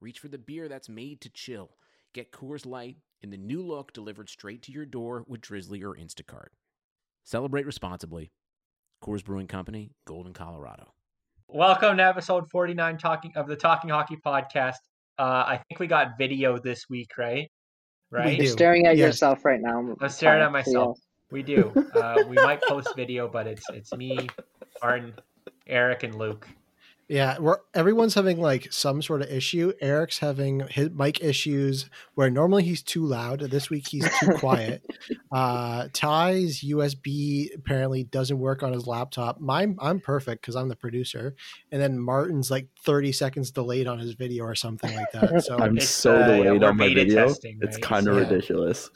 reach for the beer that's made to chill. Get Coors Light in the new look delivered straight to your door with Drizly or Instacart. Celebrate responsibly. Coors Brewing Company, Golden, Colorado. Welcome to episode 49 talking of the Talking Hockey podcast. Uh, I think we got video this week, right? Right? You're staring at Yes. yourself right now. I'm staring at myself. We do. Uh, we might post video, but it's it's me, Martin, Eric, and Luke. Yeah, we're everyone's having like some sort of issue. Eric's having his mic issues where normally he's too loud. This week he's too quiet. Uh, Ty's USB apparently doesn't work on his laptop. Mine, I'm perfect because I'm the producer, and then Martin's like 30 seconds delayed on his video or something like that. So I'm so uh, delayed we're on my video. testing, it's kind of Yeah. ridiculous.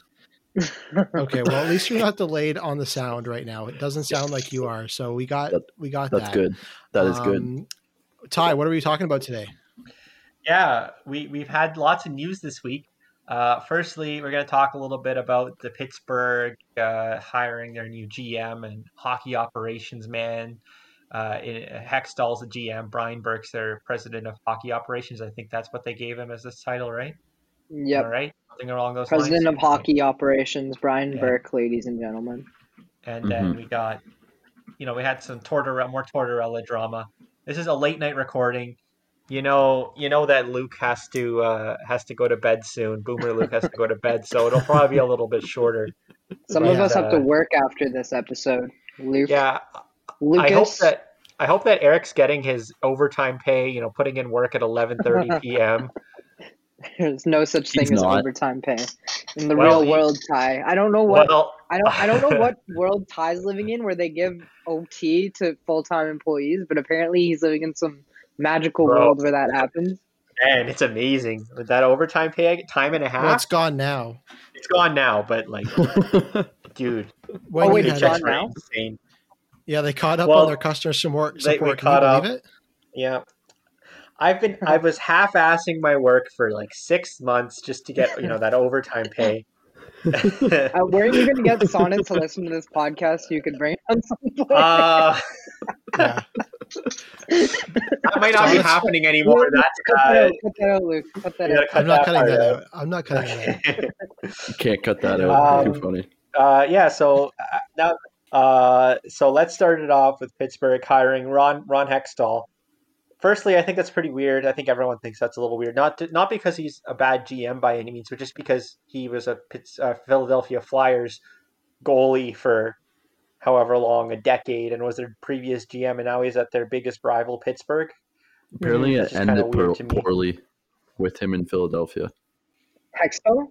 okay, well at least you're not delayed on the sound right now. It doesn't sound like you are. So we got That- we got That's that. good. That is good. Ty, what are we talking about today? Yeah, we we've had lots of news this week. Uh, firstly, we're going to talk a little bit about the Pittsburgh uh, hiring their new GM and hockey operations man. Uh, in, Hextall's the GM. Brian Burke's their president of hockey operations. I think that's what they gave him as this title, right? Yep. All right, something along those President lines. of Hockey Operations, Brian Yeah. Burke, ladies and gentlemen. And then Mhm. we got, you know, we had some Tortorella, more Tortorella drama. This is a late night recording. You know, you know that Luke has to uh, has to go to bed soon. Boomer Luke has to go to bed, so it'll probably be a little bit shorter. Some of But, us have to uh, work after this episode. Luke, Yeah, Lucas, I hope that I hope that Eric's getting his overtime pay. You know, putting in work at 11:30 p.m. there's no such He's thing as not. overtime pay in the Well, real he- world. Ty, I don't know what Well, I don't I don't know what world Ty's living in where they give OT to full time employees, but apparently he's living in some magical Bro. world where that happens. man, it's amazing with that overtime pay. Time and a half. Well, it's gone now. it's gone now, but like, dude, When Oh, wait, you it's had gone now? now? insane. Yeah, they caught up Well, on their customer support. they- we caught up. it? Yeah. I've been I was half assing my work for like six months just to get, you know, that overtime pay. Uh, where are you going to get Sonnet to listen to this podcast so you could bring it on some uh Yeah. that might not be Sonnet- happening anymore. That's cut, that uh, out, cut that out, Luke. Cut that out. cut I'm not that cutting that out. out. I'm not cutting that out. you can't cut that out. Um, Too funny. uh, yeah, so uh, now uh, so let's start it off with Pittsburgh hiring Ron Ron Hextall. Firstly, I think that's pretty weird. I think everyone thinks that's a little weird. Not to, not because he's a bad GM by any means, but just because he was a Pitts, uh, Philadelphia Flyers goalie for however long, a decade, and was their previous GM, and now he's at their biggest rival, Pittsburgh. Apparently, it ended weird poor- poorly with him in Philadelphia. Hextall?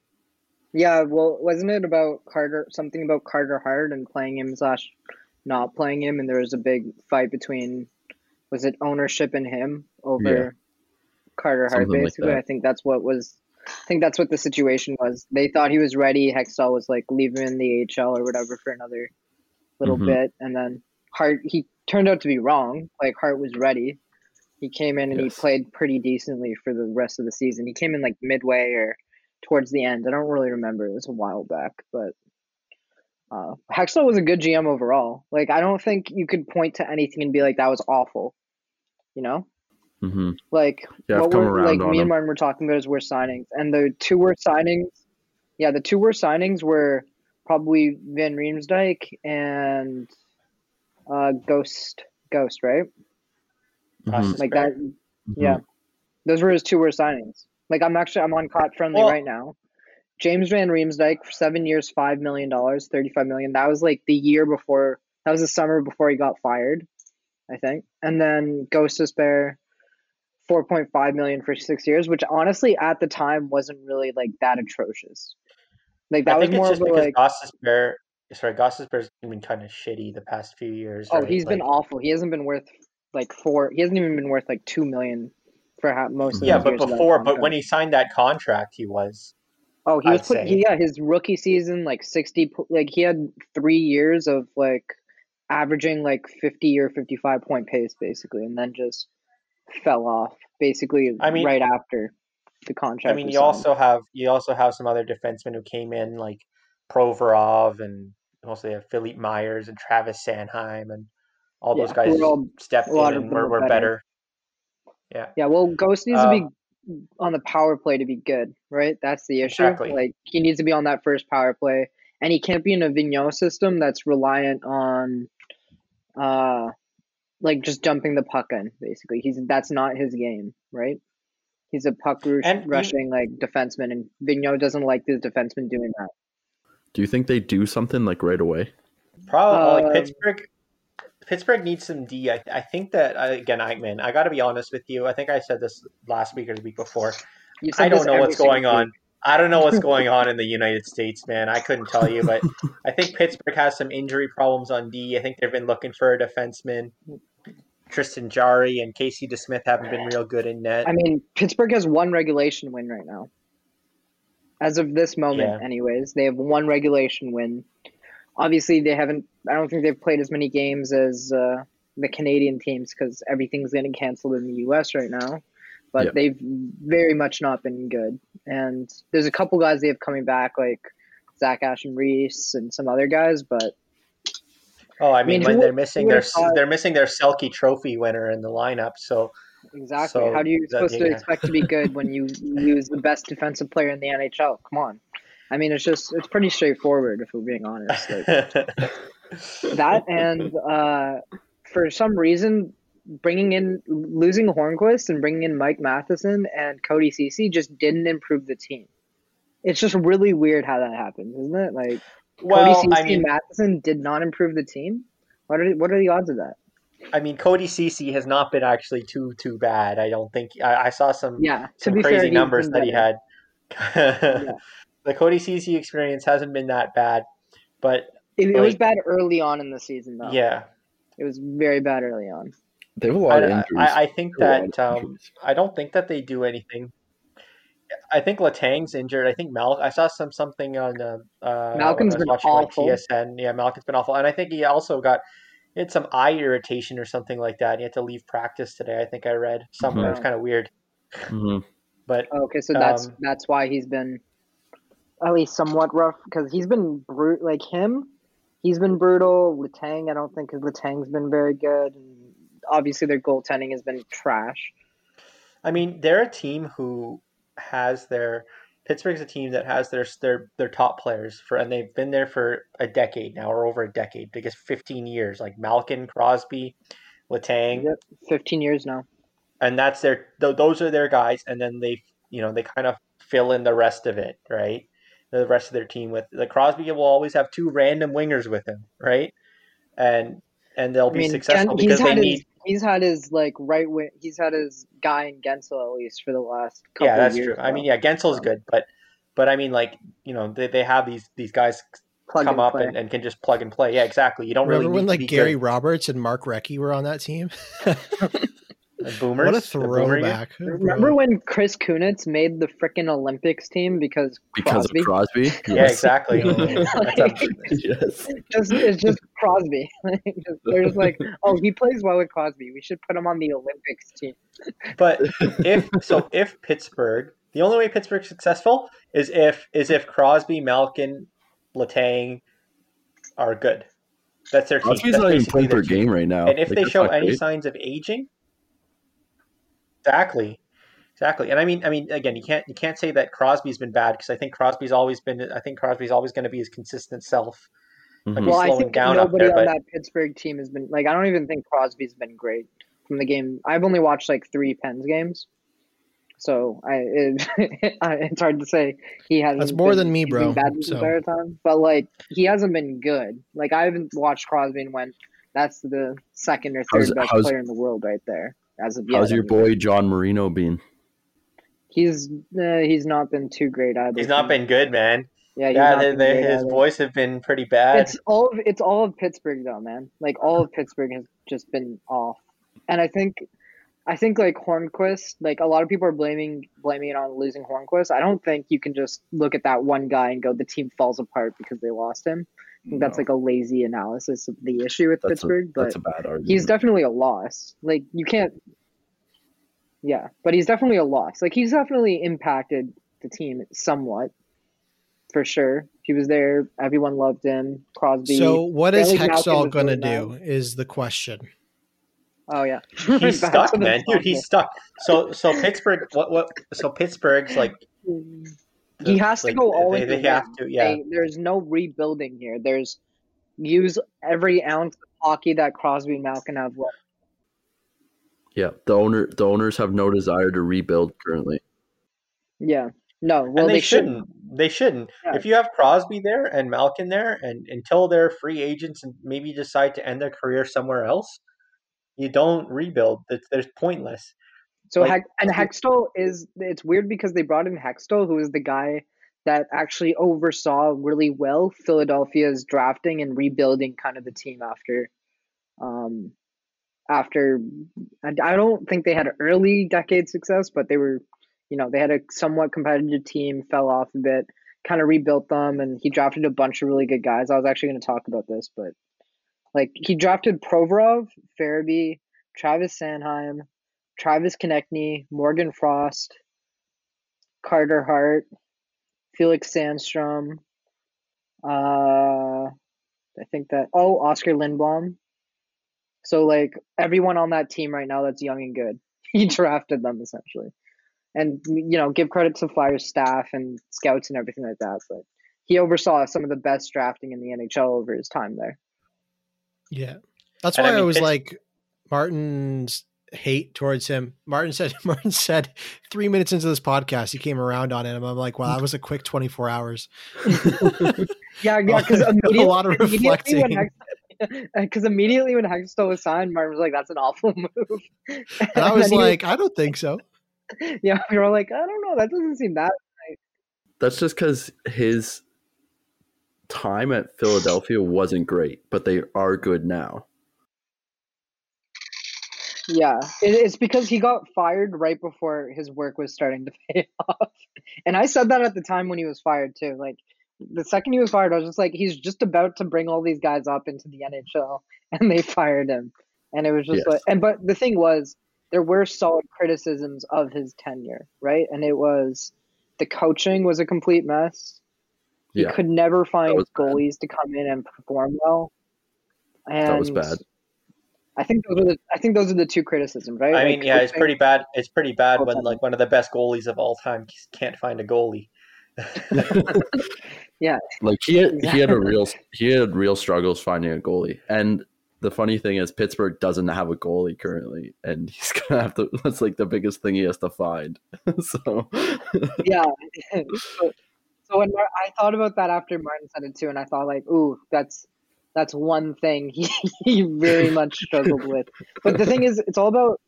Yeah, well, wasn't it about Carter, something about Carter Hart and playing him slash not playing him, and there was a big fight between, was it ownership in him over Yeah. Carter Hart, Something basically? that. I think that's what was, I think that's what the situation was. They thought he was ready. Hextall was like, leave him in the HL or whatever for another little Mhm. bit, and then Hart, he turned out to be wrong. Like, Hart was ready. He came in and Yes. he played pretty decently for the rest of the season. He came in like midway or towards the end. I don't really remember. It was a while back, but uh, Hextall was a good GM overall. Like I don't think you could point to anything and be like that was awful. You know, hmm like Yeah, what we're like me him. and Martin were talking about his worst signings, and the two worst signings. Yeah, the two worst signings were probably Van Riemsdyk and uh, Ghost. Ghost, right? Mhm. Like that. Mhm. Yeah, those were his two worst signings. Like I'm actually I'm on Cap Friendly Well- right now. James Van Riemsdyk for seven years, five million dollars, thirty-five million. That was like the year before. That was the summer before he got fired, I think. And then Gostisbehere, four point five million for six years, which honestly at the time wasn't really like that atrocious. Like that I was more just of a because like, Goss's Bear, sorry, Gostisbehere's been kind of shitty the past few years. oh, right? he's been awful. He hasn't been worth like four. He hasn't even been worth like two million for ha- most of Yeah, but before, but when he signed that contract, he was. oh he was I'd put, he, yeah his rookie season like sixty like he had three years of like averaging like fifty or fifty five point pace basically, and then just fell off basically I mean- right after the contract. I mean, you signed. also have you also have some other defensemen who came in like Provorov, and also you have Philippe Myers and Travis Sanheim, and all those Yeah, guys who are all- stepped in and were, were better. better. Yeah, well, Ghost needs Um, to be on the power play to be good, right? That's the issue. Exactly. Like he needs to be on that first power play, and he can't be in a Vigneault system that's reliant on, uh, like just dumping the puck in. Basically, he's that's not his game, right? He's a puck rush, And you- rushing like defenseman, and Vigneault doesn't like his defenseman doing that. Do you think they do something like right away? Probably Um, like Pittsburgh. Pittsburgh needs some D. I, I think that uh, again, I man, I got to be honest with you. I think I said this last week or the week before. You said I don't know what's single going on. I don't know what's going on in the United States, man. I couldn't tell you, but I think Pittsburgh has some injury problems on D. I think they've been looking for a defenseman. Tristan Jarry and Casey DeSmith haven't been real good in net. I mean, Pittsburgh has one regulation win right now. As of this moment, Yeah. anyways, they have one regulation win. Obviously, they haven't. I don't think they've played as many games as uh, the Canadian teams because everything's getting canceled in the U.S. right now. But Yeah. they've very much not been good. And there's a couple guys they have coming back, like Zach Aston-Reese and some other guys. But oh, I mean, mean, when would- they're missing their thought- they're missing their Selke Trophy winner in the lineup. So exactly, So, how do you that- supposed to expect to be good when you lose the best defensive player in the NHL? Come on. I mean, it's just it's pretty straightforward if we're being honest. Like, that and uh, for some reason bringing in losing Hornqvist and bringing in Mike Matheson and Cody Cece just didn't improve the team. It's just really weird how that happens, isn't it? Like well, Cody Cece I mean, and Matheson did not improve the team. What are what are the odds of that? I mean, Cody Cece has not been actually too too bad. I don't think I, I saw some Yeah, some crazy fair, numbers that he had. The Cody Cece experience hasn't been that bad, but It, it was bad early on in the season, though. yeah, it was very bad early on. They have a I, lot of I, injuries. I think They have a lot that um. I don't think that they do anything. I think Letang's injured. I think Mal. I saw some something on uh, uh, Malkin's when I was been watching, like, awful. TSN. Yeah, Malkin's been awful, and I think he also got he had some eye irritation or something like that. And He had to leave practice today. I think I read somewhere. It was Mhm. kind of weird, Mhm. but Okay, so that's Um, that's why he's been at least somewhat rough because he's been brute like him. He's been brutal. Letang, I don't think because Letang's been very good. And obviously, their goaltending has been trash. I mean, they're a team who has their Pittsburgh's a team that has their their their top players for, and they've been there for a decade now, or over a decade. I guess fifteen years. Like Malkin, Crosby, Letang, Yep, fifteen years now. and that's their th- those are their guys, and then they you know they kind of fill in the rest of it, right? The rest of their team with the Crosby will always have two random wingers with him, right? And and they'll I be mean, successful Gen- because they had need. His he's had his like right wing. He's had his guy in Guentzel at least for the last couple yeah, that's of years. true. I mean, yeah, Guentzel's So- good, but but I mean, like you know, they, they have these these guys Plug come and up and, and can just plug and play. Yeah, exactly. You don't Remember really when need like to be Gary good. Roberts and Mark Recchi were on that team? The boomers. what a the boomer year. throwback! Remember when Chris Kunitz made the freaking Olympics team because because Crosby? of Crosby. Yeah, exactly. No. That's a- yes. just it's just Crosby. Just- They're just like, oh, he plays well with Crosby. We should put him on the Olympics team. but if so, if Pittsburgh, the only way Pittsburgh's successful is if is if Crosby, Malkin, Letang are good. That's their team. Crosby's That's not even playing their per game right now. And if Like, they show any great. signs of aging, exactly, exactly. And I mean, I mean, again, you can't you can't say that Crosby's been bad because I think Crosby's always been. I think Crosby's always going to be his consistent self. Mhm. He's Well, I think down nobody there, on but- that Pittsburgh team has been like. I don't even think Crosby's been great from the game. I've only watched like three Pens games, so I it, it's hard to say he hasn't. That's more been- than me, bro, bad the so. entire time, but like he hasn't been good. Like I haven't watched Crosby and went. That's the second or third How's- best how's- player in the world right there as of yet. How's your boy John Marino been? He's uh, he's not been too great either. He's not been good, man. Yeah, he's Yeah, not they, been they, great his either. boys have been pretty bad. It's all of it's all of Pittsburgh though, man. Like all of Pittsburgh has just been off, and I think I think like Hornqvist, like a lot of people are blaming blaming it on losing Hornqvist. I don't think you can just look at that one guy and go the team falls apart because they lost him. I think that's like a lazy analysis of the issue with that's Pittsburgh, a, but that's a bad argument. he's definitely a loss. Like you can't Yeah, but he's definitely a loss. Like he's definitely impacted the team somewhat. For sure. He was there, everyone loved him. Crosby. So what is Bailey Malkin Hextall was going to really do? Is the question. oh yeah. He's stuck, man, dude. He's stuck. So so Pittsburgh. What what? So Pittsburgh's like He has to like, go all they, in. they to have to. Yeah. They- there's no rebuilding here. There's use every ounce of hockey that Crosby and Malkin have left. yeah, the owner the owners have no desire to rebuild currently. Yeah. No. Well, and they, they, shouldn't. They shouldn't. Yeah. If you have Crosby there and Malkin there, and until they're free agents and maybe decide to end their career somewhere else, you don't rebuild. That's there's pointless. So Like- and Hextall is it's weird because they brought in Hextall, who is the guy that actually oversaw really well Philadelphia's drafting and rebuilding kind of the team after um after I I don't think they had early decade success, but they were you know, they had a somewhat competitive team, fell off a bit, kind of rebuilt them and he drafted a bunch of really good guys. I was actually going to talk about this, but like he drafted Provorov, Farabee, Travis Sanheim, Travis Konecny, Morgan Frost, Carter Hart, Felix Sandstrom. Uh, I think that oh Oskar Lindblom. So like everyone on that team right now that's young and good, he drafted them essentially, and you know give credit to Flyers staff and scouts and everything like that. But he oversaw some of the best drafting in the NHL over his time there. Yeah. That's And why I I, was like Martin's hate towards him. Martin said Martin said three minutes into this podcast he came around on it. And I'm like, wow, that was a quick 24 hours. Yeah, yeah, because A immediately, lot of immediately when reflecting. because immediately when Hextall was signed, Martin was like, "That's an awful move." And I was then he like, I don't think so. "Yeah," we were like, "I don't know, that doesn't seem that." That's just because his time at Philadelphia wasn't great, but they are good now. Yeah, it's because he got fired right before his work was starting to pay off, and I said that at the time when he was fired too. Like the second he was fired, I was just like, he's just about to bring all these guys up into the NHL, and they fired him, and it was just Yes. like, and but the thing was, there were solid criticisms of his tenure, right? And it was the coaching was a complete mess. He Yeah, could never find was bad. goalies to come in and perform well. And That was bad. I think those are the I think those are the two criticisms, right? I Like, mean, yeah, it's pretty bad. It's pretty bad when Okay. like one of the best goalies of all time can't find a goalie. Yeah, like he had, he had a real he had real struggles finding a goalie, and the funny thing is Pittsburgh doesn't have a goalie currently, and he's gonna have to. That's like the biggest thing he has to find. so yeah. so, so when Mar- I thought about that after Martin said it too, and I thought like, ooh, that's that's one thing he, he very much struggled with. But the thing is, it's all about.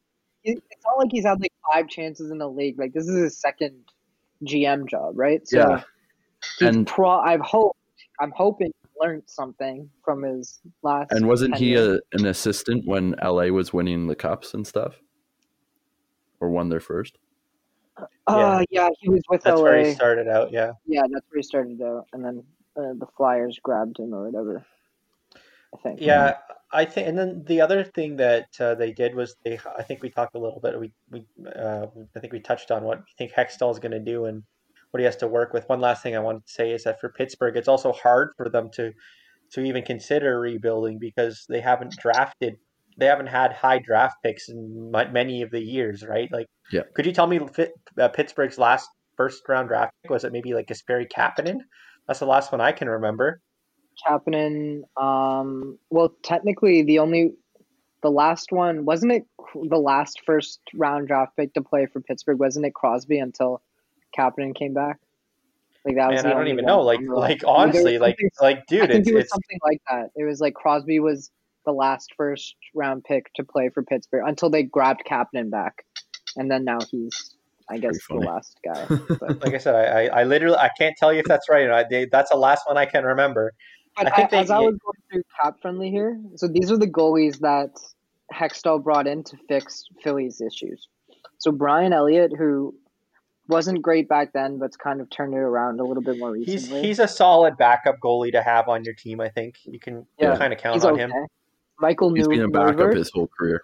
It's not like he's had like five chances in the league. Like this is his second GM job, right? So Yeah. he's And- pro. I've hoped. I'm hoping he learned something from his last. and wasn't he a, an assistant when LA was winning the cups and stuff, or won their first? Uh, yeah, he was with That's LA. where he started out. Yeah. Yeah, that's where he started out, and then uh, the Flyers grabbed him or whatever. I think. Yeah, I think, and then the other thing that uh, they did was they. I think we talked a little bit. We we uh, I think we touched on what we think Hextall is going to do and what he has to work with. One last thing I wanted to say is that for Pittsburgh, it's also hard for them to to even consider rebuilding because they haven't drafted. They haven't had high draft picks in many of the years, right? Like, Yeah. Could you tell me uh, Pittsburgh's last first round draft pick was it maybe like Kasperi Kapanen? That's the last one I can remember. Kapanen. Um, well, technically, the only, the last one wasn't it the last first round draft pick to play for Pittsburgh? Wasn't it Crosby until Kapanen came back? Like that was. Man, I don't even one know. Like, like honestly, like, something- like, I dude, think it's it was it's something like that. It was like Crosby was the last first round pick to play for Pittsburgh until they grabbed Kapanen back, and then now he's, I guess, the last guy. But, like I said, I, I, I literally I can't tell you if that's right. I, they, that's the last one I can remember. But I think I- as they- I was going through cap friendly here, so these are the goalies that Hextall brought in to fix Philly's issues. So Brian Elliott, who wasn't great back then, but's kind of turned it around a little bit more He's recently. he's a solid backup goalie to have on your team. I think you can Yeah. kind of count He's on okay. him. Michael He's been a backup Neuvirth, his whole career.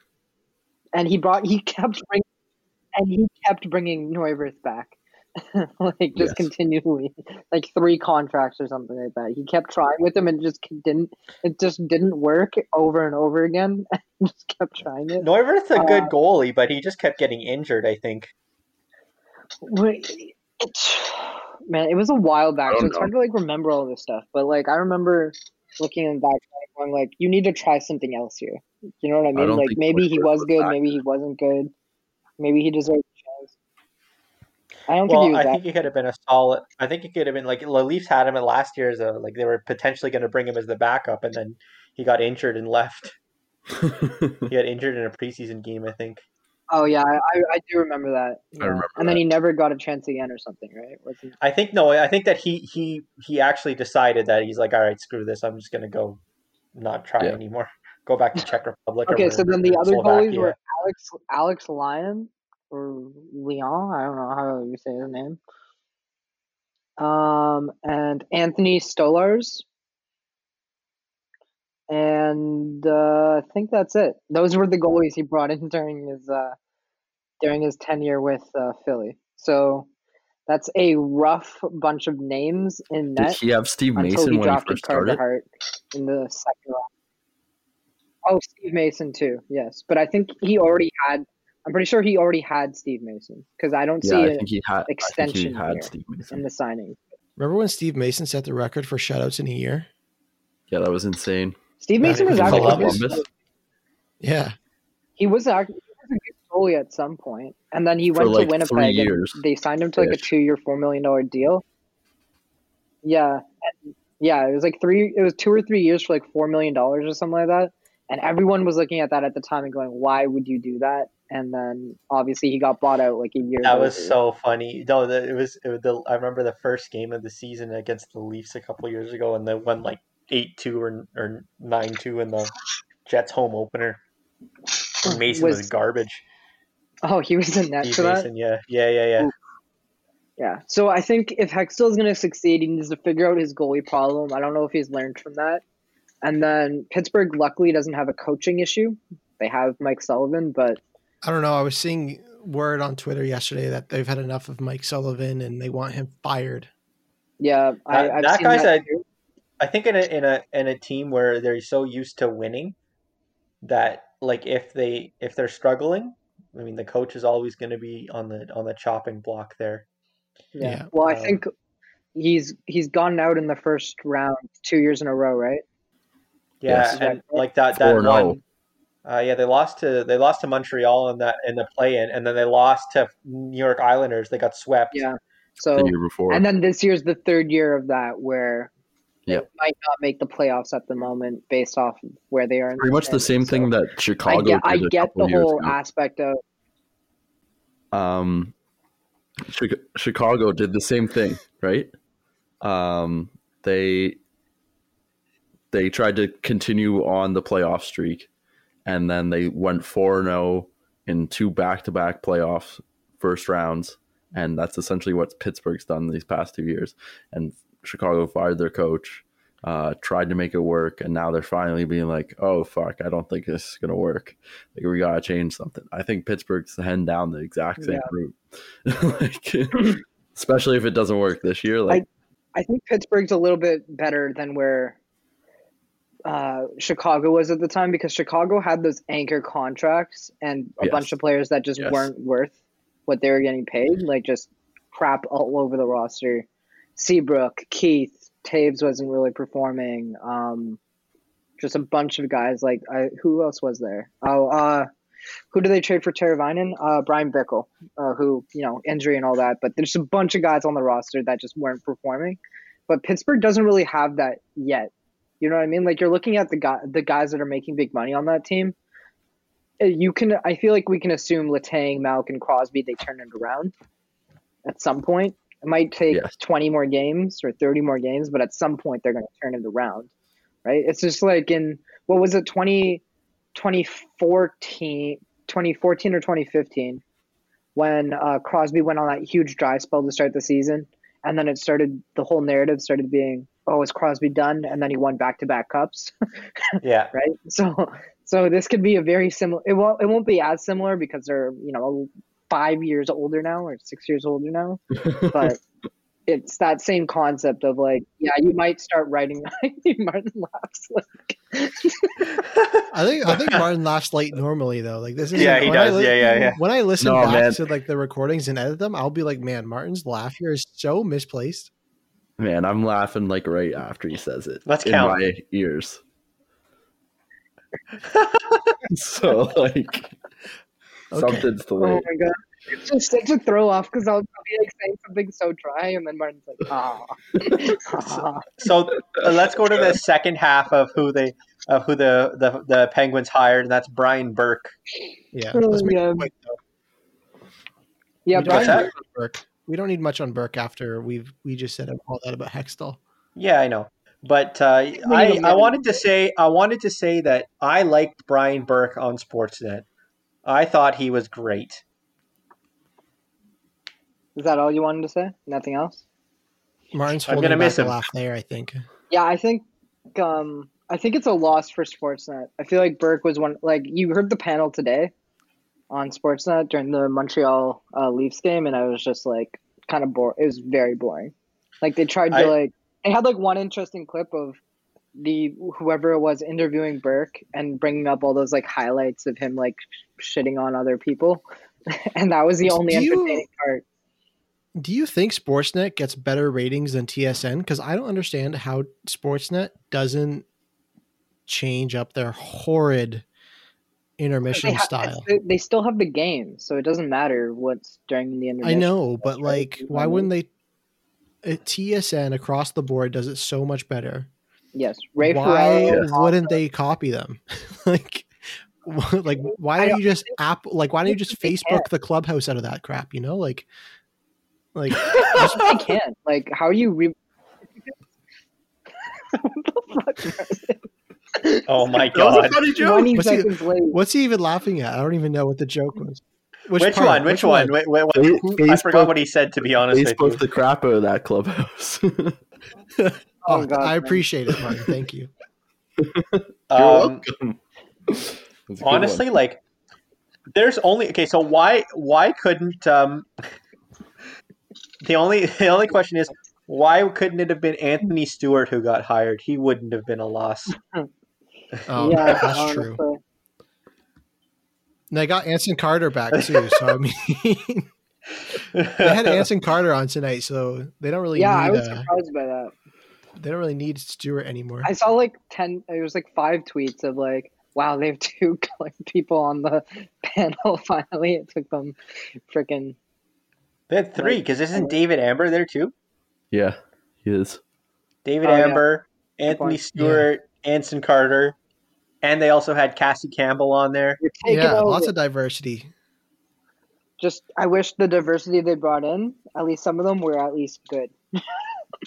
and he brought he kept bringing, and he kept bringing Neuvirth back, like just Yes. continually, like three contracts or something like that. He kept trying with him and just didn't. It just didn't work over and over again. and just kept trying it. Neuvirth's a good Uh, goalie, but he just kept getting injured. I think. Wait, man, it was a while back, so don't it's hard to like remember all this stuff. But like, I remember looking in the back, going like, you need to try something else here. You know what I mean? don't like maybe he was was good, back. maybe he wasn't good, maybe he deserved a chance. I don't think Well, he was I that. think he could have been a solid. I think he could have been like the Leafs had him at last year as a like they were potentially going to bring him as the backup, and then he got injured and left. He got injured in a preseason game, I think. Oh yeah, I, I- I do remember that. Yeah. remember and then that. he never got a chance again or something, right? Was he- I think no, I think that he he he actually decided that he's like, all right, screw this, I'm just going to go, not try Yeah. anymore, go back to Czech Republic. or Okay, so then the wherever, other goalies were Alex Alex Lyon or Leon. I don't know how you say his name. Um, and Anthony Stolarz. And uh, I think that's it. Those were the goalies he brought in during his uh, during his tenure with uh, Philly. So that's a rough bunch of names in Did he have Steve Mason he when he first started? Hart in the second round. Oh, Steve Mason too. Yes, but I think he already had. I'm pretty sure he already had Steve Mason because I don't Yeah, see I it think he had. I think extension he had here Steve in the signing. Remember when Steve Mason set the record for shutouts in a year? Yeah, that was insane. Steve Mason was in actually Columbus. Columbus. Yeah. he was actually he was a good goalie at some point, and then he For, went like, to three Winnipeg. and They signed him to like a two-year, four million dollar deal. Yeah, and- yeah, it was like three. It was two or three years for like four million dollars or something like that. And everyone was looking at that at the time and going, "Why would you do that?" And then obviously he got bought out like a year. Ago. That was so funny. No, the, it was it was the. I remember the first game of the season against the Leafs a couple years ago, and they won like eight two or or nine two in the Jets home opener. And Mason was, Was- garbage. Oh, he was in net for that. Mason, yeah, yeah, yeah, yeah. Yeah. So I think if Hextall is going to succeed, he needs to figure out his goalie problem. I don't know if he's learned from that. And then Pittsburgh, luckily, doesn't have a coaching issue. They have Mike Sullivan, but I don't know. I was seeing word on Twitter yesterday that they've had enough of Mike Sullivan and they want him fired. yeah, I, That- I've that guy's that a- too. I think in a in a in a team where they're so used to winning that like if they if they're struggling, I mean the coach is always going to be on the on the chopping block there. Yeah. Yeah. Well, I Um, think he's he's gone out in the first round two years in a row, right? Yeah, Yes. and like that that 4-0. one. Uh, yeah, they lost to they lost to Montreal in that in the play-in, and then they lost to New York Islanders. They got swept. Yeah. So the year before. and then this year's the third year of that where they might not make the playoffs at the moment based off of where they are. In Pretty much the same standings. thing that Chicago I get, I did a get the whole ago. aspect of um Chicago did the same thing, right? Um they they tried to continue on the playoff streak and then they went 4-0 in two back-to-back playoff first rounds and that's essentially what Pittsburgh's done these past 2 years and Chicago fired their coach uh, tried to make it work, and now they're finally being like, "Oh fuck, I don't think this is gonna work. Like we gotta change something." I think Pittsburgh's heading down the exact same Yeah. route, like, especially if it doesn't work this year. Like, I think Pittsburgh's a little bit better than where uh, Chicago was at the time because Chicago had those anchor contracts and a Yes. bunch of players that just Yes. weren't worth what they were getting paid, like just crap all over the roster. Seabrook, Keith, Toews wasn't really performing. Um, just a bunch of guys like I, who else was there? Oh, uh, who did they trade for Teravainen? Uh, Bryan Bickell, uh, who you know injury and all that. But there's a bunch of guys on the roster that just weren't performing. But Pittsburgh doesn't really have that yet. You know what I mean? Like you're looking at the guy, the guys that are making big money on that team. Uh, You can, I feel like we can assume Letang, Malk, and Crosby, they turn it around at some point. It might take Yes. 20 more games or 30 more games, but at some point they're going to turn it around, right? It's just like in what was it 20 2014, 2014 or 2015 when uh, Crosby went on that huge dry spell to start the season, and then it started. The whole narrative started being, "Oh, is Crosby done?" And then he won back to back cups, Yeah. right? So, so this could be a very similar. It won't. It won't be as similar because they're you know five years older now or six years older now, but. It's that same concept of like, yeah, you might start writing. Martin laughs like, I think I think Martin laughs late normally though. Like this is Yeah, he when I does. Yeah, yeah, yeah. When I listen No, back man. to like the recordings and edit them, I'll be like, man, Martin's laugh here is so misplaced. Man, I'm laughing like right after he says it. Let's in count. my ears. so like Okay. something's the Oh my god. It's just such a throw off because I'll, I'll be like saying something so dry and then Martin's like, ah. ah. So uh, let's go to the second half of who they of who the the, the Penguins hired, and that's Brian Burke. Yeah. Oh, Let's make yeah. quick. Yeah, we don't, Brian, need that? much on Burke. we don't need much on Burke after we've we just said all that about Hextall. Yeah, I know. But uh, I, I wanted to say I wanted to say that I liked Brian Burke on Sportsnet. I thought he was great. Is that all you wanted to say? Nothing else? Martin's I'm gonna back miss the him. laugh there. I think. Yeah, I think um I think it's a loss for Sportsnet. I feel like Burke was one like you heard the panel today on Sportsnet during the Montreal uh, Leafs game, and I was just like kind of bored. It was very boring. Like they tried to I- like they had like one interesting clip of the whoever it was interviewing Burke and bringing up all those like highlights of him like shitting on other people, and that was the only Do you- entertaining part. Do you think Sportsnet gets better ratings than TSN? Because I don't understand how Sportsnet doesn't change up their horrid intermission They, ha- style. they- they still have the game, so it doesn't matter what's during the intermission. I know, but right? like, You why wouldn't they? uh, TSN across the board does it so much better. Yes, Ray why Ferraro. wouldn't they copy them? like, like why don't don't you just app? Like, why don't you just Facebook the clubhouse out of that crap? You know, like, like I can't. Like, how are you? Re- what the fuck? Oh my That was a god! funny joke. Twenty What's he- seconds late. what's he even laughing at? I don't even know what the joke was. Which, part? one? Which, one? Wait, wait, wait. Fa- I forgot Facebook- what he said. To be honest with Facebook the crap out of that clubhouse. Oh, Oh, God, I man. appreciate it, Martin. Thank you. You're um, welcome. That's a honestly, like, there's only okay. So why why couldn't um the only the only question is why couldn't it have been Anthony Stewart who got hired? He wouldn't have been a loss. Oh, yeah, that's honestly. true. And they got Anson Carter back too. So I mean, they had Anson Carter on tonight, so they don't really Yeah, I need was uh, surprised by that. they don't really need Stewart anymore. I saw like ten. It was like five tweets of like, "Wow, they have two like people on the panel." Finally, it took them freaking. They had three because isn't David Amber there too? yeah, he is. David Oh, yeah. Amber, Anthony point. Stewart, Anson Carter, and they also had Cassie Campbell on there. Yeah, lots of diversity. Just, I wish the diversity they brought in, at least some of them were at least good.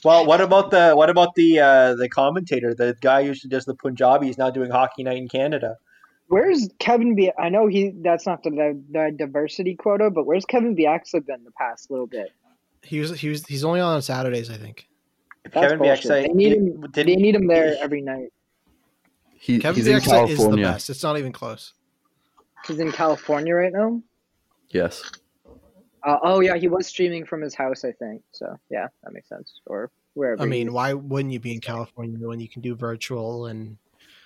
Well, what about the what about the uh, the commentator, the guy who usually does the Punjabi? He's now doing Hockey Night in Canada. Where's Kevin B? I know he that's not the the diversity quota, but where's Kevin Bieksa been the past little bit? He was he was he's only on Saturdays, I think. That's Kevin bullshit. Bieksa They need him. did, They need him there every night. He, Kevin he's in Bieksa is the best. It's not even close. He's in California right now. Yes. Uh, oh yeah, he was streaming from his house, I think. So yeah, that makes sense. Or wherever. I mean, why wouldn't you be in California when you can do virtual and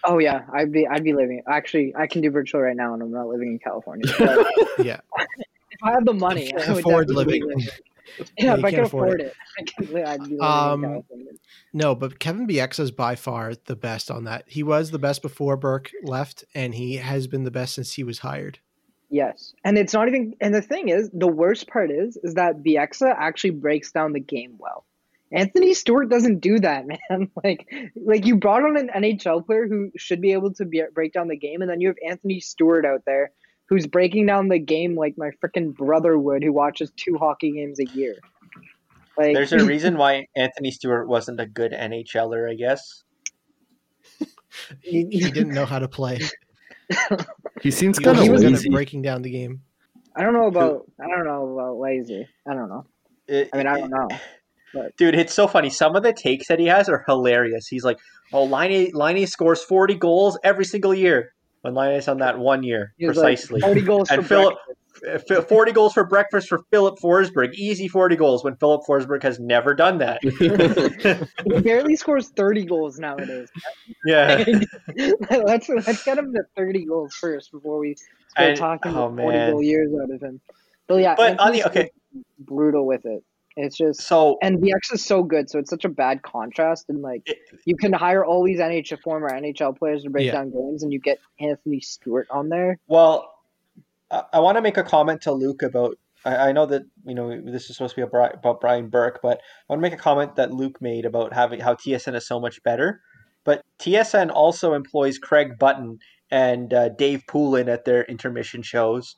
Oh yeah, I'd be I'd be living. Actually, I can do virtual right now, and I'm not living in California. But yeah, if I have the money, I would afford definitely living. Yeah, Yeah, if I can't afford afford it, I can, li- I'd be living Um, in California. no, but Kevin Bieksa is by far the best on that. He was the best before Burke left, and he has been the best since he was hired. Yes, and it's not even. And the thing is, the worst part is, is that Bieksa actually breaks down the game well. Anthony Stewart doesn't do that, man. Like, like you brought on an NHL player who should be able to be, break down the game, and then you have Anthony Stewart out there who's breaking down the game like my freaking brother would, who watches two hockey games a year. Like, There's a reason why Anthony Stewart wasn't a good NHLer, I guess. He, he didn't know how to play. He seems kind was of good at lazy. breaking down the game. I don't know about. I don't know about lazy. I don't know. It- I mean, I don't know. Dude, it's so funny. Some of the takes that he has are hilarious. He's like, "Oh, Laine Laine Oh, scores forty goals every single year." When Laine on that one year He was like, precisely, Forty goals And for Philip- breakfast. 40 goals for breakfast for Filip Forsberg. Easy 40 goals when Filip Forsberg has never done that. He barely scores thirty goals nowadays. yeah. let's let's get him to thirty goals first before we start And- talking oh, about forty man. goal years out of him. But yeah, But on the okay, brutal with it. It's just so and Bieksa is so good, so it's such a bad contrast. And like, It- you can hire all these NHL former NHL players to break Yeah. down games, and you get Anthony Stewart on there. well, I, I want to make a comment to Luke about. I, I know that you know this is supposed to be about, about Brian Burke, but I want to make a comment that Luke made about having how TSN is so much better. But TSN also employs Craig Button and uh, Dave Poulin at their intermission shows,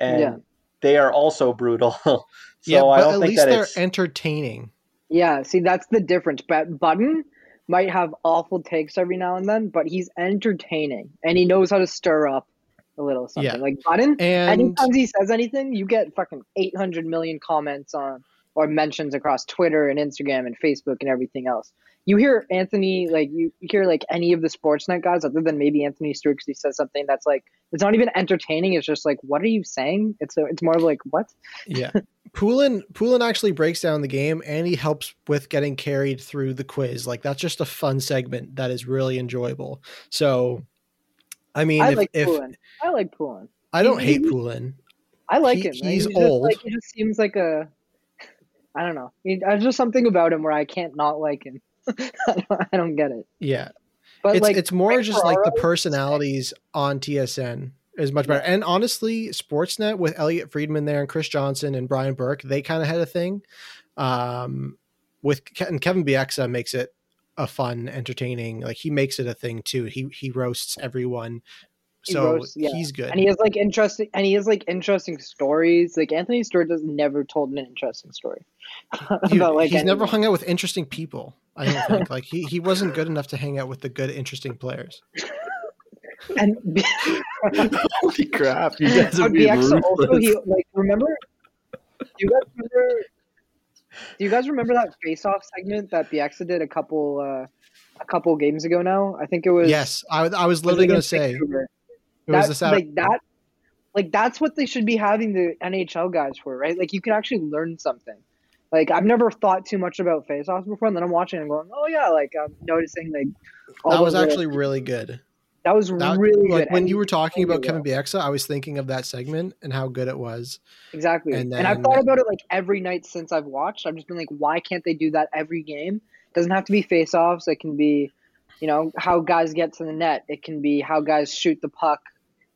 and Yeah. they are also brutal. so yeah, I but at least they're it's entertaining. Yeah, see, that's the difference. But Button might have awful takes every now and then, but he's entertaining, and he knows how to stir up a little something. Yeah. Like Button, And anytime he says anything, you get fucking 800 million comments on or mentions across Twitter and Instagram and Facebook and everything else. You hear Anthony, like you hear like any of the Sportsnet guys, other than maybe Anthony Stewart, 'cause he says something that's like it's not even entertaining. It's just like, what are you saying? It's a, it's more of like what? yeah, Poulin Poulin actually breaks down the game and he helps with getting carried through the quiz. Like that's just a fun segment that is really enjoyable. So, I mean, I if, like if Poulin. I like Poulin. I don't He- hate Poulin, I like He- him. he's just, old. like he just seems like a. I don't know. He, there's just something about him where I can't not like him. I, don't, I don't get it. yeah, But it's like, it's more Frank just like the Ferraro- personalities on TSN is much better. And honestly, Sportsnet with Elliotte Friedman there and Chris Johnston and Brian Burke, they kind of had a thing. Um, with and Kevin Bieksa makes it a fun, entertaining. Like he makes it a thing too. He he roasts everyone, He so roasts- yeah. he's good. and he has like interesting and he has like interesting stories. Like Anthony Stewart has never told an interesting story. Dude, about, like, he's never hung out with interesting people. I don't think like he, he wasn't good enough to hang out with the good, interesting players. and Holy crap! You guys are But being Bieksa also he like remember do you guys remember do you guys remember that face off segment that Bieksa did a couple uh a couple games ago now? I think it was Yes, I, was- I was was literally going to say Vancouver. It was Saturday. like that like that's what they should be having the NHL guys for, right? Like you can actually learn something. Like I've never thought too much about face-offs before, and then I'm watching and going, "Oh yeah!" Like I'm noticing like all that was those little- actually really good. that was That, really like good. when And you were talking about Kevin Bieksa, I was thinking of that segment and how good it was. exactly, and and, I've thought about it like every night since I've watched. I've just been like, why can't they do that every game? It doesn't have to be face-offs. It can be, you know, how guys get to the net. It can be how guys shoot the puck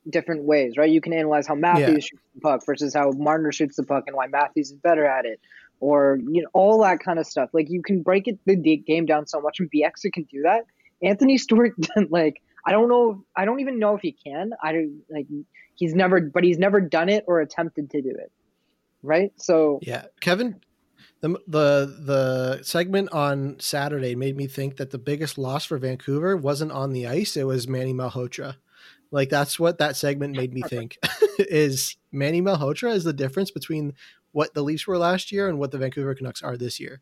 different ways, right? You can analyze how Matthews Yeah. shoots the puck versus how Marner shoots the puck and why Matthews is better at it, or you know all that kind of stuff. Like you can break it the game down so much, and Bieksa can do that. Anthony Stewart, like I don't know, I don't even know if he can. I don't like he's never, but he's never done it or attempted to do it, right? So Yeah, Kevin, the the the segment on Saturday made me think that the biggest loss for Vancouver wasn't on the ice; it was Manny Malhotra. Like that's what that segment made me think. is Manny Malhotra is the difference between what the Leafs were last year and what the Vancouver Canucks are this year.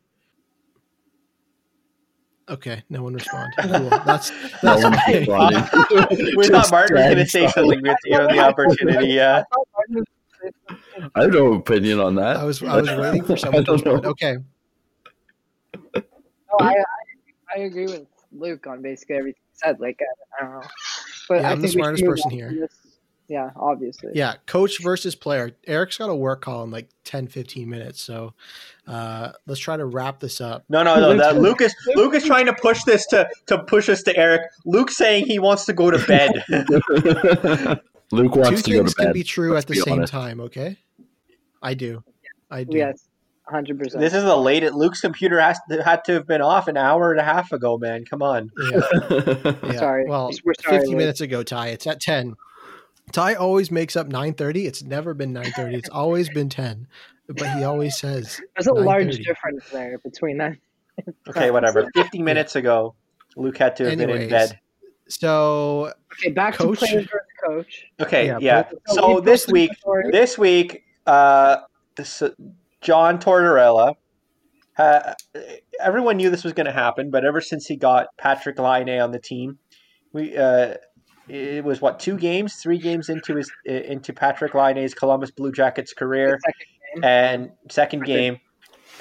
Okay, no one responded. Cool. That's that's one okay. responded. we thought Martin was going to say on. something with you know, the opportunity. Yeah. I have no opinion on that. I was I was waiting for someone to I don't know. respond. Okay, No, I, I I agree with Luke on basically everything he said. Like I, I don't know, but Yeah, I I'm the think we smartest person here. this. Yeah, obviously. yeah, coach versus player. Eric's got a work call in like 10, 15 minutes, so uh, let's try to wrap this up. No, no, no. That Lucas, Lucas trying to push this to to push us to Eric. Luke saying he wants to go to bed. Luke Two wants to go things can be true let's at the same honest. time. Okay, I do. I do. Yes, hundred percent. this is the late. Luke's computer has to, had to have been off an hour and a half ago. Man, come on. Yeah, yeah. Sorry. Well, We're sorry, fifty Luke. minutes ago, Ty. It's at ten. Ty always makes up nine thirty. It's never been nine thirty. It's always been ten. But he always says There's a large difference there between that. Okay, whatever. Fifty minutes ago, Luke had to have been in bed. so. Okay, back Coach- to players versus coach. Okay, Yeah, yeah. but- So we this week, this week, uh, this, John Tortorella. Uh, everyone knew this was going to happen, but ever since he got Patrik Laine on the team, we uh, it was what two games, three games into his into Patrik Laine's Columbus Blue Jackets career, second and second game,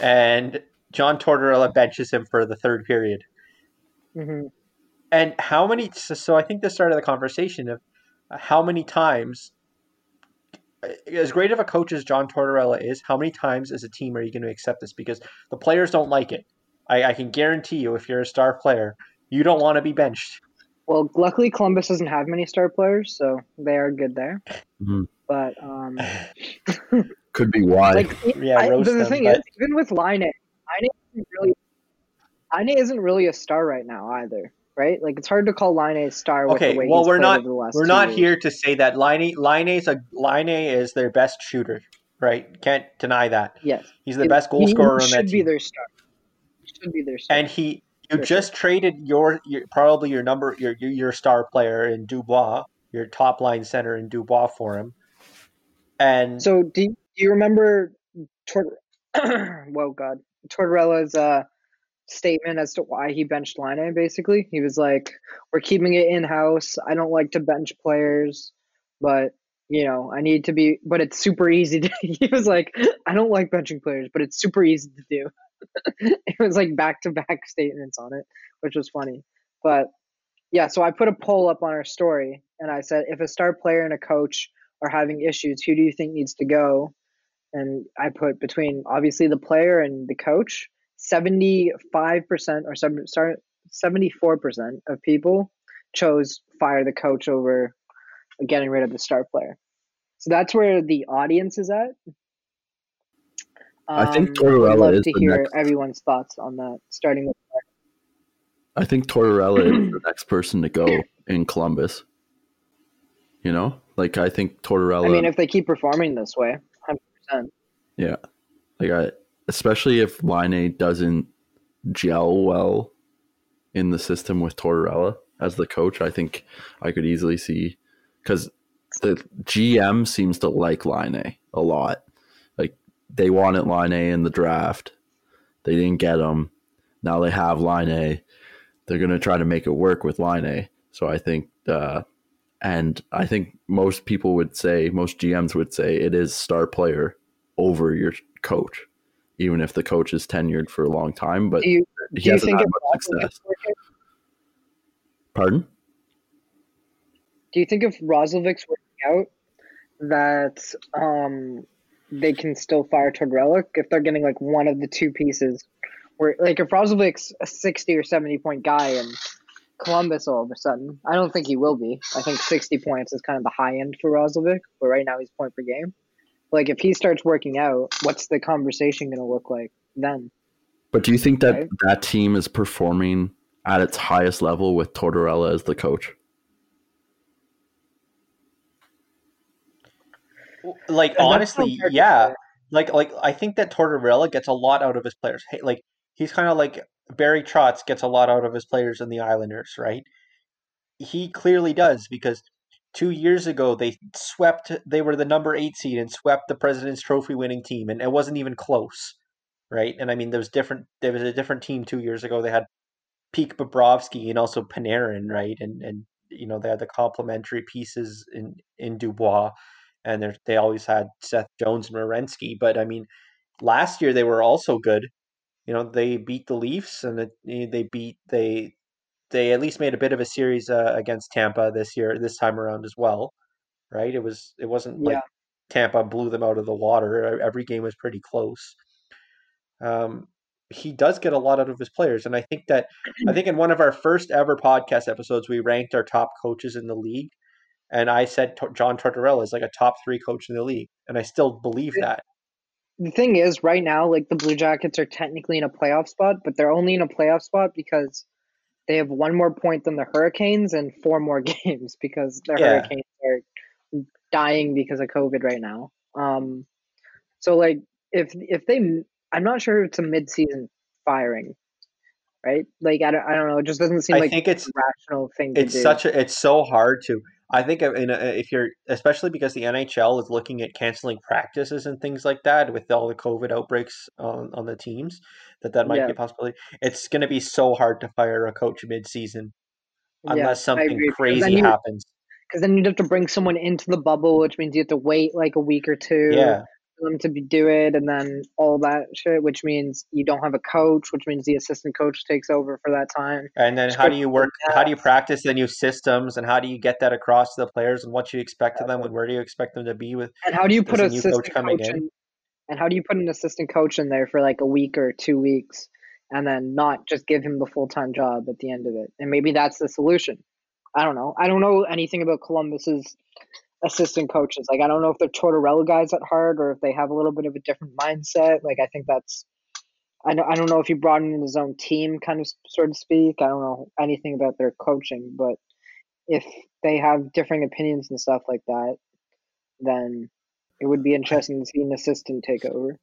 and John Tortorella benches him for the third period. Mhm. And how many? So, so I think this started the conversation of how many times, as great of a coach as John Tortorella is, how many times as a team are you going to accept this? Because the players don't like it. I, I can guarantee you, if you're a star player, you don't want to be benched. Well, luckily Columbus doesn't have many star players, so they are good there. Mhm. But um, Could be why. like Yeah, I, roast the, the them, thing but- is, even with Laine, Laine isn't really Laine isn't really a star right now either, right? Like it's hard to call Laine a star. With Okay, the way well we're not over the last we're not years. here to say that Laine Laine is a Laine is their best shooter, right? Can't deny that. Yes, He's the He- best goal he scorer on should that be team. their star. Should be their star. and he you For just traded your, your probably your number your your your star player in Dubois, your top line center in Dubois for him. And So do you, do you remember Tor- Whoa God. Tortorella's uh statement as to why he benched Laine basically? He was like, We're keeping it in house. I don't like to bench players, but you know, I need to be but it's super easy to he was like, I don't like benching players, but it's super easy to do. it was like back to back statements on it, which was funny. But yeah, so I put a poll up on our story and I said if a star player and a coach are having issues, who do you think needs to go? And I put between obviously the player and the coach, 75% or seven- sorry, 74% of people chose fire the coach over getting rid of the star player. So that's where the audience is at. I think Um, Tortorella I'd love is to the hear next- everyone's thoughts on that, starting with I think Tortorella is the next person to go in Columbus. You know, like I think Tortorella. I mean, if they keep performing this way, 100%. yeah, like I, especially if Laine doesn't gel well in the system with Tortorella as the coach, I think I could easily see because the GM seems to like Laine a lot. Like they wanted Laine in the draft, they didn't get him. Now they have Laine. They're gonna try to make it work with Laine. So I think, uh, and I think most people would say, most GMs would say, it is star player over your coach, even if the coach is tenured for a long time. But Do you, he do you hasn't think had if much success. Working, Pardon? do you think if Roslovic's working out that um they can still fire Tortorella if they're getting like one of the two pieces where like if Roslovic's a 60 or 70 point guy and Columbus all of a sudden I don't think he will be I think 60 points is kind of the high end for Roslovic but right now he's point per game like if he starts working out what's the conversation going to look like then But do you think that Right. that team is performing at its highest level with Tortorella as the coach? like And honestly, not fair to yeah. Like like I think that Tortorella gets a lot out of his players. Hey, like he's kind of like Barry Trotz gets a lot out of his players in the Islanders, right? He clearly does because two years ago they swept. They were the number eight seed and swept the President's Trophy winning team, and it wasn't even close, right? And I mean, there was different. There was a different team two years ago. They had Peak Bobrovsky and also Panarin, right? And and you know they had the complementary pieces in in Dubois, and they always had Seth Jones and Werenski. But I mean, last year they were also good. You know, they beat the Leafs and they beat they they at least made a bit of a series uh, against Tampa this year this time around as well, right? It was it wasn't like Tampa blew them out of the water. Every game was pretty close. Um, he does get a lot out of his players, and I think that I think in one of our first ever podcast episodes we ranked our top coaches in the league, and I said John Tortorella is like a top three coach in the league, and I still believe that. the thing is right now like the blue jackets are technically in a playoff spot but they're only in a playoff spot because they have one more point than the hurricanes and four more games because the Yeah. hurricanes are dying because of covid right now. Um so like if if they i'm not sure if it's a mid-season firing right? Like i don't, I don't know. It just doesn't seem I like think it's rational thing to it's do. such a it's so hard to I think uh, in a, uh, if you're, especially because the NHL is looking at canceling practices and things like that with all the COVID outbreaks on, on the teams, that that might Yeah. be a possibility. It's going to be so hard to fire a coach mid-season Yeah, unless I something crazy you- happens. Because then you'd have to bring someone into the bubble, which means you have to wait like a week or two Yeah, them to be, do it, and then all that shit, which means you don't have a coach, which means the assistant coach takes over for that time. and then Just how do you work? How do you practice the new systems, and how do you get that across to the players, and what you expect of them, and where do you expect them to be with? And how do you put a new coach coming coach in. in? And how do you put an assistant coach in there for like a week or two weeks, and then not just give him the full time job at the end of it? And maybe that's the solution. I don't know. I don't know anything about Columbus's assistant coaches. Like I don't know if they're Tortorella guys at heart or if they have a little bit of a different mindset. Like I think that's. I don't, I don't know if he brought in his own team, kind of sort of speak. I don't know anything about their coaching, but if they have differing opinions and stuff like that, then it would be interesting to see an assistant take over.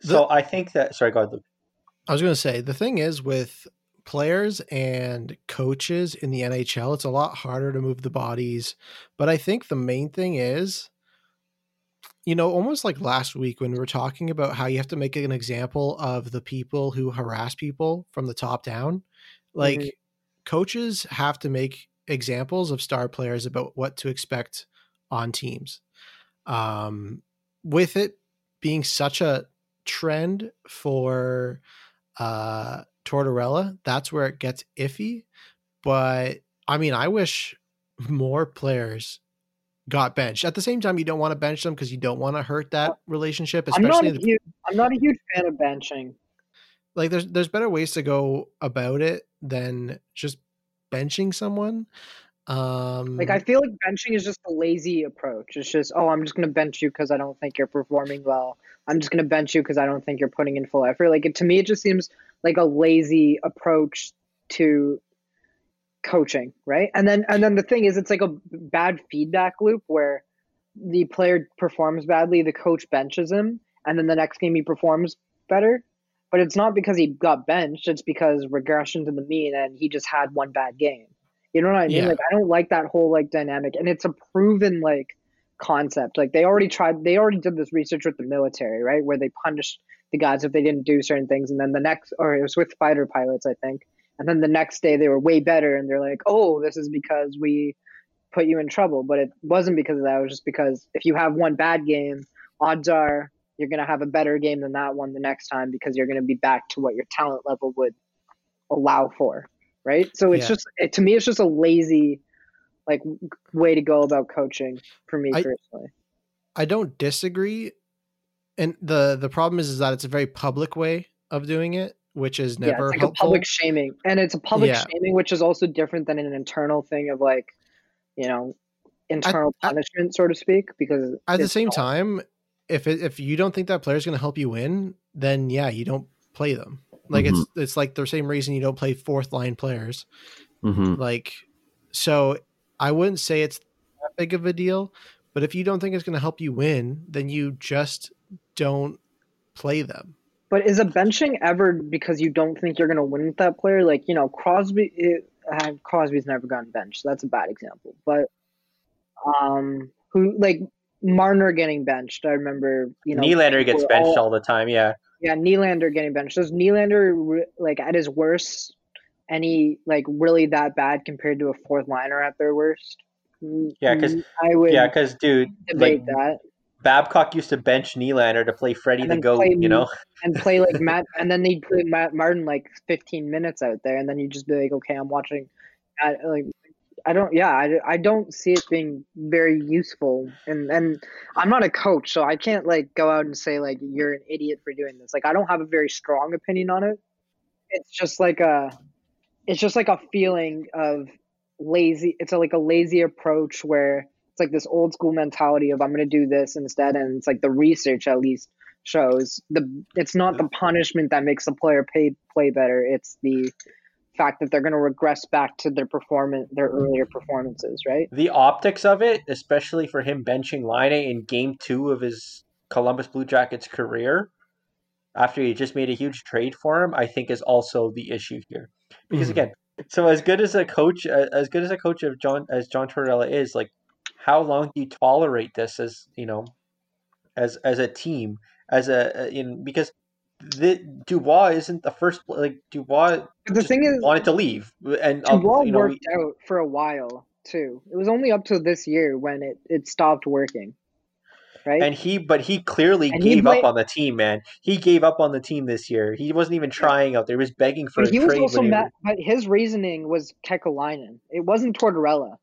So I think that. Sorry, go ahead, Luke. I was going to say the thing is with players and coaches in the NHL, it's a lot harder to move the bodies. But I think the main thing is, you know, almost like last week when we were talking about how you have to make an example of the people who harass people from the top down. Like Mhm. coaches have to make examples of star players about what to expect on teams. Um, with it being such a trend for uh Tortorella, that's where it gets iffy. But I mean, I wish more players got benched. At the same time, you don't want to bench them because you don't want to hurt that relationship, I'm not especially the- huge, I'm not a huge fan of benching. like there's there's better ways to go about it than just benching someone. Um Like I feel like benching is just a lazy approach. It's just, oh, I'm just gonna bench you because I don't think you're performing well. I'm just gonna bench you because I don't think you're putting in full effort. Like it, to me, it just seems like a lazy approach to coaching, right? And then and then the thing is, it's like a bad feedback loop where the player performs badly, the coach benches him, and then the next game he performs better. But it's not because he got benched; it's because regression to the mean, and he just had one bad game. You know what I mean? Yeah. Like I don't like that whole like dynamic, and it's a proven like concept. Like they already tried, they already did this research with the military, right? Where they punished the gods if they didn't do certain things, and then the next, or it was with fighter pilots, I think. And then the next day they were way better, and they're like, "Oh, this is because we put you in trouble." But it wasn't because of that. It was just because if you have one bad game, odds are you're gonna have a better game than that one the next time because you're gonna be back to what your talent level would allow for, right? So it's Yeah. just it, to me, it's just a lazy like way to go about coaching for me I- personally. I don't disagree. And the the problem is is that it's a very public way of doing it, which is yeah, never it's like helpful. a public shaming, and it's a public Yeah. shaming, which is also different than an internal thing of like, you know, internal I- punishment, so to speak. Because At the same not- time, if it, if you don't think that player is going to help you win, then yeah, you don't play them. Like it's it's like the same reason you don't play fourth line players. hmm Like so I wouldn't say it's that big of a deal, but if you don't think it's going to help you win, then you just don't play them. But is a benching ever because you don't think you're going to win with that player? Like, you know, Crosby, it, uh, Crosby's never gotten benched. So that's a bad example. But um, who like Marner getting benched? I remember, you know, Nylander gets benched all- all the time. Yeah, yeah, Nylander getting benched. Does Nylander re- like at his worst, any like really that bad compared to a fourth liner at their worst? Yeah, Yeah, 'cause- mm, I would yeah, because dude, debate like that Babcock used to bench Nylander to play Freddie the Goat. play You know, and play like Matt, and then they'd play Matt Martin like 15 minutes out there, and then you'd just be like, okay, I'm watching. I, like, I don't, yeah, I, I don't see it being very useful, and and I'm not a coach, so I can't like go out and say like you're an idiot for doing this. Like I don't have a very strong opinion on it. It's just like a, it's just like a feeling of lazy. It's a, like a lazy approach where it's like this old school mentality of I'm going to do this instead, and it's like the research at least shows the it's not the punishment that makes the player pay play better. It's the fact that they're going to regress back to their performance, their earlier performances, right? the optics of it, especially for him benching Laine in Game Two of his Columbus Blue Jackets career, after he just made a huge trade for him, I think is also the issue here. Because Mhm. again, so as good as a coach, uh, as good as a coach of John as John Tortorella is, like how long do you tolerate this as you know, as as a team, as a in because the Dubois isn't the first like Dubois. The thing is, wanted to leave, and um, Dubois you know, worked out for a while too. It was only up to this year when it, it stopped working. Right? and he but he clearly And he gave bla- up on the team, man. He gave up on the team this year. He wasn't even trying out there. He was begging for but a he was also mad, but his reasoning was Kekalainen. It wasn't Tortorella.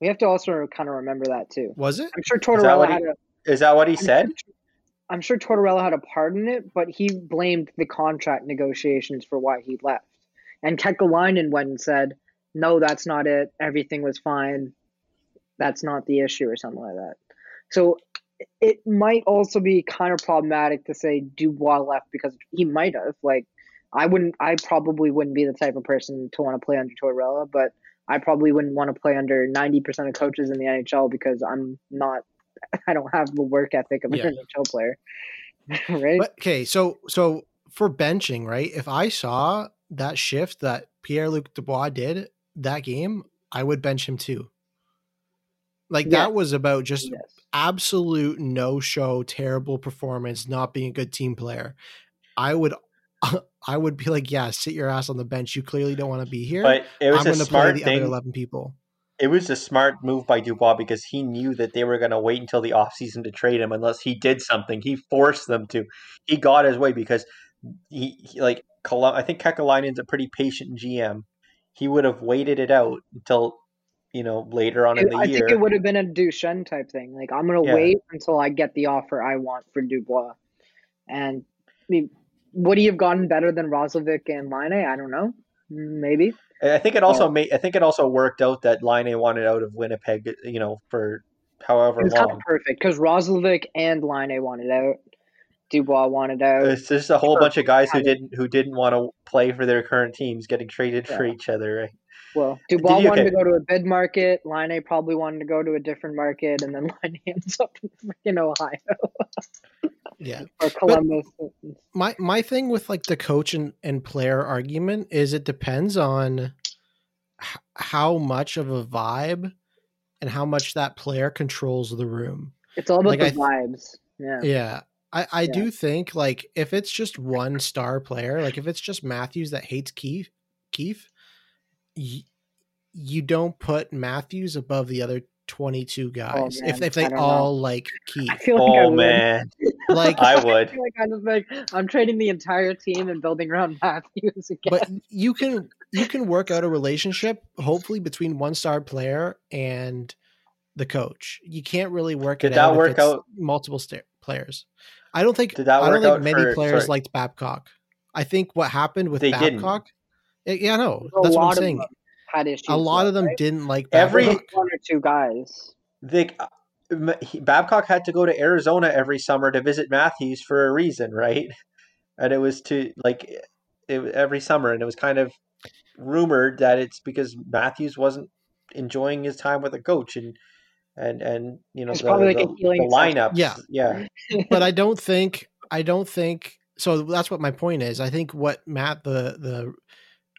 We have to also kind of remember that too. Was it? I'm sure that Tortorella what he- a Is that what he I'm said? sure- I'm sure Tortorella had a part in it, but he blamed the contract negotiations for why he left. And Kekalainen went and said, "No, that's not it. Everything was fine. That's not the issue, or something like that." So it might also be kind of problematic to say Dubois left because he might have. Like, I wouldn't. I probably wouldn't be the type of person to want to play under Tortorella, but I probably wouldn't want to play under ninety percent of coaches in the NHL because I'm not. I don't have the work ethic of an Yeah. NHL player, right? But okay, so so for benching, right? If I saw that shift that Pierre Luc Dubois did that game, I would bench him too. Like Yeah. that was about just yes. absolute no show, terrible performance, not being a good team player. I would I would be like, yeah, sit your ass on the bench. You clearly don't want to be here. But it was I'm a going to play smart the thing. other eleven people. It was a smart move by Dubois because he knew that they were going to wait until the offseason to trade him unless he did something. He forced them to. He got his way because he, he like Colum- I think Kekalainen's a pretty patient GM. He would have waited it out until you know later on in the I year. I think it would have been a Duchene type thing. Like I'm gonna Yeah. wait until I get the offer I want for Dubois. And I mean, would he have gotten better than Roslovic and Laine? I don't know. Maybe. I think it also um, Oh. made. I think it also worked out that Laine wanted out of Winnipeg. You know, for however It was kind long. of perfect because Roslovic and Laine wanted out. Dubois wanted out. It's just a whole bunch of guys who didn't who didn't want to play for their current teams getting traded for each other. Right? Well, Dubois you- wanted okay. to go to a bid market. Laine probably wanted to go to a different market, and then Laine ends up in freaking Ohio Yeah. or Columbus. my my thing with like the coach and, and player argument is it depends on h- how much of a vibe and how much that player controls the room. It's all about Like, the I th- vibes. Yeah. Yeah. I, I Yeah. do think like if it's just one star player, like if it's just Matthews that hates Keefe, Keefe, y- you don't put Matthews above the other 22 guys. if if they I don't know. all like Keefe. I feel like I Oh would. man, Like I would. feel like I just like I'm trading the entire team and building around Matthews again. but you can you can work out a relationship hopefully between one star player and the coach. You can't really work Did it that out if work it's out- multiple sta- players. I don't think Did that I don't work think out many for- players sorry. liked Babcock. I think what happened with They didn't. Babcock yeah, no, A that's what I'm saying. them had issues. A lot though, of them right? didn't like Every- one or two guys. They, uh, he- Babcock had to go to Arizona every summer to visit Matthews for a reason, right? And it was to like it every summer, and it was kind of rumored that it's because Matthews wasn't enjoying his time with the coach and and and you know It's the, probably like the, healing the lineups. Yeah. yeah. but I don't think I don't think so. That's what my point is. I think what Matt the the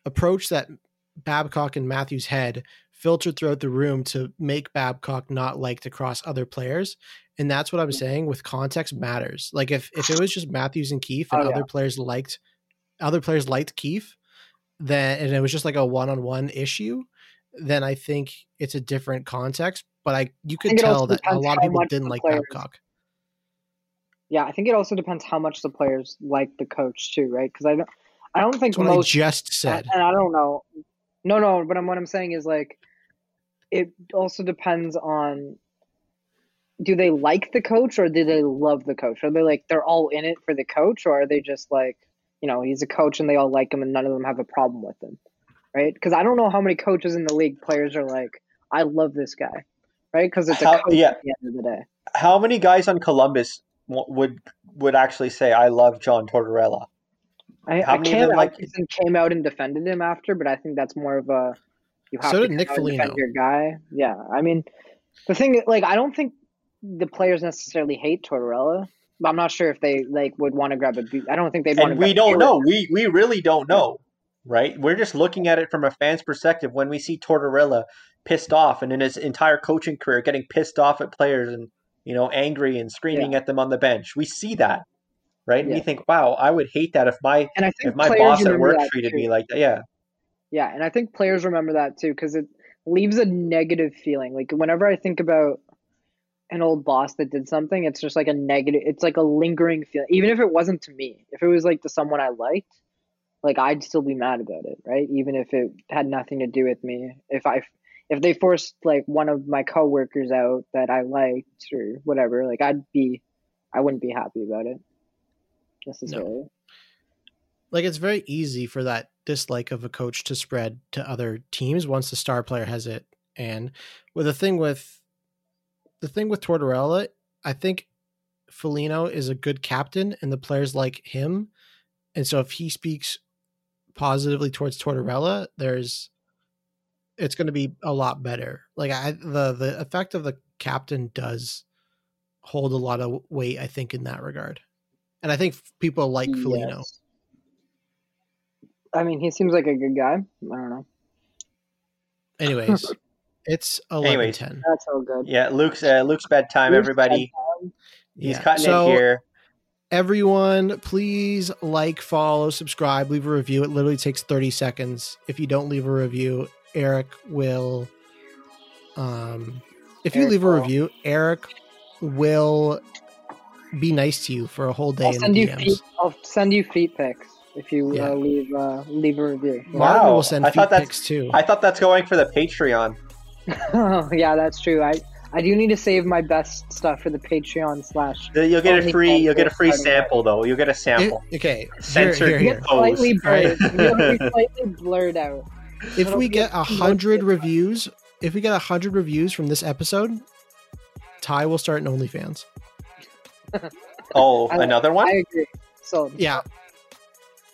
approach that Babcock and Matthews had filtered throughout the room to make Babcock not like to cross other players, and that's what I'm mm-hmm. saying. With context matters. Like if if it was just Matthews and Keefe and Oh, yeah. other players liked other players liked Keefe, then and it was just like a one on one issue, then I think it's a different context. But I you could also tell that a lot of people didn't like players- Babcock. Yeah, I think it also depends how much the players like the coach too, right? Because I don't, I don't think That's what I most. just said. and I don't know. No, no. But I'm, what I'm saying is like, it also depends on. Do they like the coach or do they love the coach? Are they like they're all in it for the coach, or are they just like, you know, he's a coach and they all like him and none of them have a problem with him, right? Because I don't know how many coaches in the league players are like, I love this guy, right? Because it's a How- coach yeah. at the end of the day. How many guys on Columbus would would actually say I love John Tortorella? I, How I many can't like- Atkinson came out and defended him after, but I think that's more of a you have So to did Nick come defend your guy. Yeah, I mean, the thing, like, I don't think the players necessarily hate Tortorella. But I'm not sure if they like would want to grab a beat. I don't think they'd want to. and we don't know. We we really don't know, right? We're just looking at it from a fan's perspective. When we see Tortorella pissed off, and in his entire coaching career, getting pissed off at players and you know angry and screaming at them on the bench. We see that, right? And Yeah. we think, wow, I would hate that if my And I think if my boss at work treated too. me like that. Yeah, Yeah, and I think players remember that too because it leaves a negative feeling. Like whenever I think about an old boss that did something, it's just like a negative. It's like a lingering feeling, even if it wasn't to me. If it was like to someone I liked, like I'd still be mad about it, right? Even if it had nothing to do with me. If I if they forced like one of my coworkers out that I liked or whatever, like I'd be, I wouldn't be happy about it necessarily. like it's very easy for that dislike of a coach to spread to other teams once the star player has it. And with the thing with the thing with Tortorella, I think Foligno is a good captain and the players like him. And so if he speaks positively towards Tortorella, there's it's going to be a lot better. Like I the the effect of the captain does hold a lot of weight I think in that regard. And I think people like Foligno. I mean, he seems like a good guy. I don't know. Anyways, it's 11 Anyways. 10. That's all good. yeah. Luke's uh, Luke's bedtime. Luke's everybody, bedtime. he's Yeah. cutting So, it here. Everyone, please like, follow, subscribe, leave a review. It literally takes 30 seconds. If you don't leave a review, Eric will. Um, if you Eric leave a review, Eric will be nice to you for a whole day I'll in send the you DMs. feet. I'll send you feet pics if you Yeah. uh, leave uh, leave a review. Martin Wow, will send I feet thought that's- pics too. I thought that's going for the Patreon. yeah, that's true. I I do need to save my best stuff for the Patreon slash. You'll get a free. You'll get a free sample though. You'll get a It- sample. okay, here, Censored here, You here. slightly Pose. blurred. You'll be slightly blurred out. If It'll we get a a hundred reviews, if we get a hundred reviews from this episode, Ty will start an OnlyFans. Oh, I- another one. I agree. So Yeah.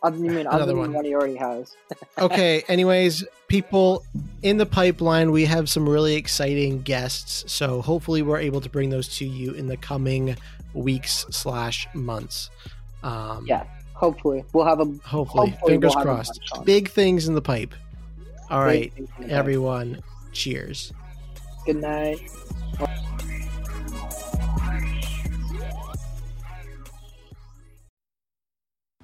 other, you mean Another other one. than one he already has? okay anyways people in the pipeline we have some really exciting guests so hopefully we're able to bring those to you in the coming weeks slash months um Yeah. Hopefully, we'll have a hopefully, Hopefully fingers we'll crossed big things in the pipe all right big thing. everyone cheers Good night.